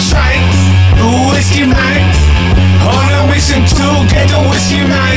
Shrine, whiskey man. On a mission to get the whiskey man.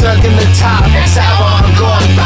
Circling the top. Next album, I'm going